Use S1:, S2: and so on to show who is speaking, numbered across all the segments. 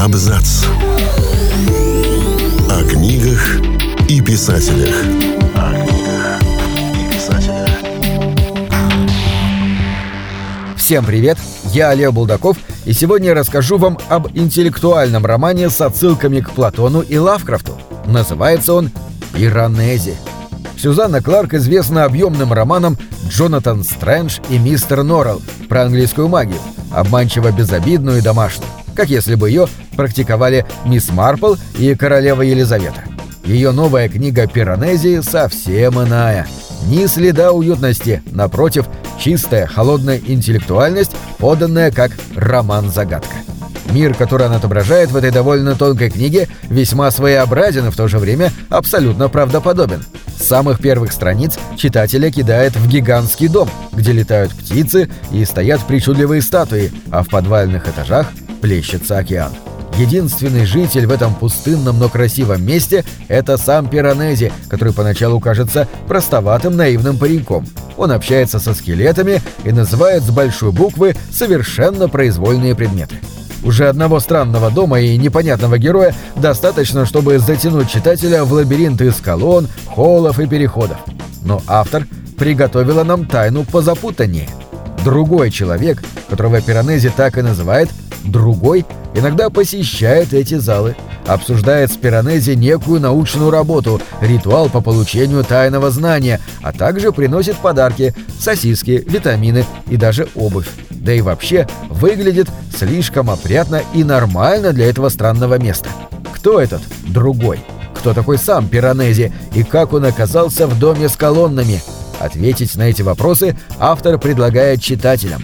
S1: Абзац. О книгах и писателях. О книгах и писателях.
S2: Всем привет, я Олег Булдаков, и сегодня я расскажу вам об интеллектуальном романе с отсылками к Платону и Лавкрафту. Называется он «Иранези». Сюзанна Кларк известна объемным романом «Джонатан Стрэндж и мистер Норрелл» про английскую магию, обманчиво безобидную и домашнюю, как если бы ее практиковали мисс Марпл и королева Елизавета. Ее новая книга «Пиранези» совсем иная. Ни следа уютности, напротив, чистая, холодная интеллектуальность, поданная как роман-загадка. Мир, который она отображает в этой довольно тонкой книге, весьма своеобразен и в то же время абсолютно правдоподобен. С самых первых страниц читателя кидает в гигантский дом, где летают птицы и стоят причудливые статуи, а в подвальных этажах плещется океан. Единственный житель в этом пустынном, но красивом месте – это сам Пиранези, который поначалу кажется простоватым наивным пареньком. Он общается со скелетами и называет с большой буквы совершенно произвольные предметы. Уже одного странного дома и непонятного героя достаточно, чтобы затянуть читателя в лабиринт из колонн, холлов и переходов. Но автор приготовила нам тайну позапутаннее. Другой человек, которого Пиранези так и называет, другой, иногда посещает эти залы, обсуждает с Пиранези некую научную работу, ритуал по получению тайного знания, а также приносит подарки, сосиски, витамины и даже обувь. Да и вообще выглядит слишком опрятно и нормально для этого странного места. Кто этот другой? Кто такой сам Пиранези и как он оказался в доме с колоннами? Ответить на эти вопросы автор предлагает читателям.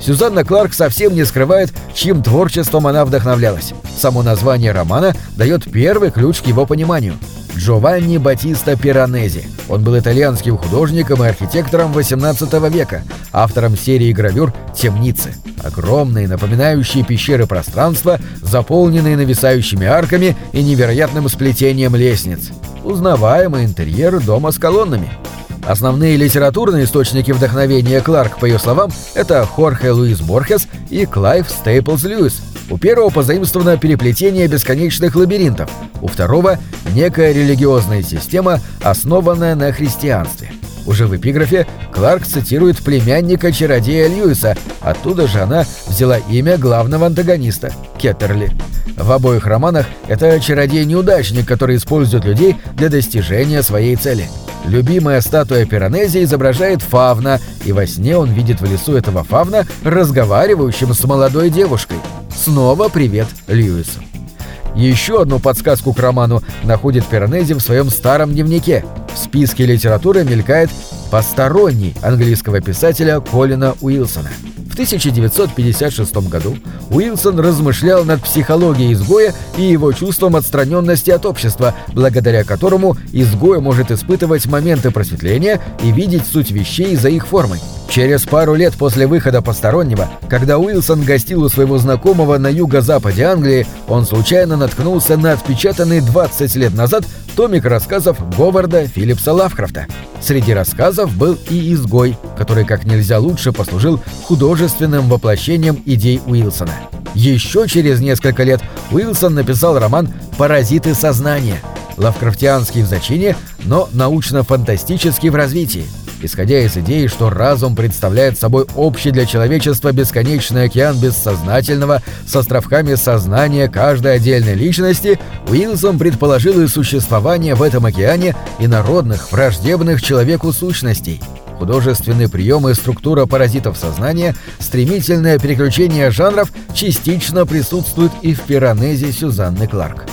S2: Сюзанна Кларк совсем не скрывает, чьим творчеством она вдохновлялась. Само название романа дает первый ключ к его пониманию. Джованни Батиста Пиранези. Он был итальянским художником и архитектором XVIII века, автором серии гравюр «Темницы». Огромные, напоминающие пещеры пространства, заполненные нависающими арками и невероятным сплетением лестниц. Узнаваемый интерьер дома с колоннами. Основные литературные источники вдохновения Кларк, по ее словам, это Хорхе Луис Борхес и Клайв Стейплз Льюис. У первого позаимствовано переплетение бесконечных лабиринтов, у второго – некая религиозная система, основанная на христианстве. Уже в эпиграфе Кларк цитирует племянника чародея Льюиса, оттуда же она взяла имя главного антагониста – Кеттерли. В обоих романах это чародей-неудачник, который использует людей для достижения своей цели – Любимая статуя Пиранези изображает фавна, и во сне он видит в лесу этого фавна разговаривающим с молодой девушкой. Снова привет Льюису. Еще одну подсказку к роману находит Пиранези в своем старом дневнике. В списке литературы мелькает «Посторонний» английского писателя Колина Уилсона. В 1956 году Уилсон размышлял над психологией изгоя и его чувством отстраненности от общества, благодаря которому изгой может испытывать моменты просветления и видеть суть вещей за их формой. Через пару лет после выхода «Постороннего», когда Уилсон гостил у своего знакомого на юго-западе Англии, он случайно наткнулся на отпечатанный 20 лет назад томик рассказов Говарда Филлипса Лавкрафта. Среди рассказов был и «Изгой», который как нельзя лучше послужил художественным воплощением идей Уилсона. Еще через несколько лет Уилсон написал роман «Паразиты сознания», лавкрафтианский в зачине, но научно-фантастический в развитии – исходя из идеи, что разум представляет собой общий для человечества бесконечный океан бессознательного с островками сознания каждой отдельной личности, Уилсон предположил и существование в этом океане инородных, враждебных человеку сущностей. Художественные приемы структура паразитов сознания, стремительное переключение жанров частично присутствуют и в пиранезе Сюзанны Кларк.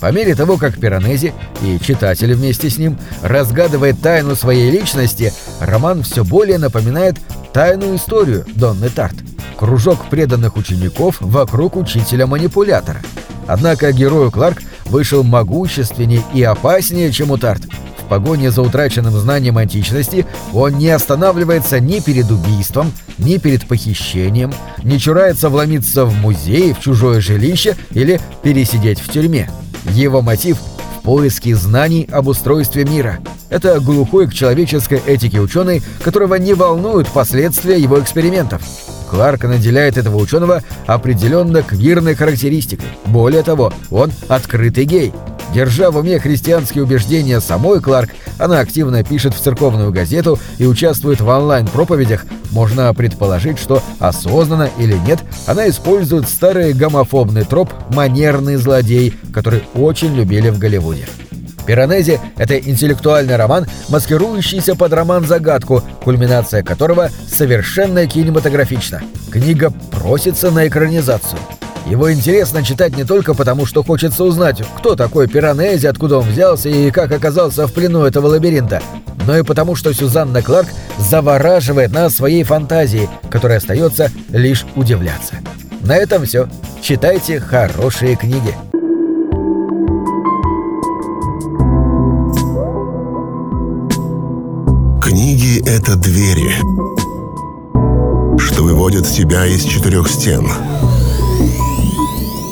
S2: По мере того, как Пиранези и читатель вместе с ним разгадывает тайну своей личности, роман все более напоминает тайную историю Донны Тарт. Кружок преданных учеников вокруг учителя-манипулятора. Однако герою Кларк вышел могущественнее и опаснее, чем у Тарт. В погоне за утраченным знанием античности он не останавливается ни перед убийством, ни перед похищением, не чурается вломиться в музей, в чужое жилище или пересидеть в тюрьме. Его мотив в поиске знаний об устройстве мира. Это глухой к человеческой этике ученый, которого не волнуют последствия его экспериментов. Кларк наделяет этого ученого определенно квирной характеристикой. Более того, он открытый гей. Держа в уме христианские убеждения самой Кларк, она активно пишет в церковную газету и участвует в онлайн-проповедях, можно предположить, что осознанно или нет, она использует старый гомофобный троп «манерный злодей», который очень любили в Голливуде. Пиранези — это интеллектуальный роман, маскирующийся под роман-загадку, кульминация которого совершенно кинематографична. Книга просится на экранизацию. Его интересно читать не только потому, что хочется узнать, кто такой Пиранези, откуда он взялся и как оказался в плену этого лабиринта, но и потому, что Сюзанна Кларк завораживает нас своей фантазией, которой остается лишь удивляться. На этом все. Читайте хорошие книги.
S1: Книги — это двери, что выводят тебя из четырех стен —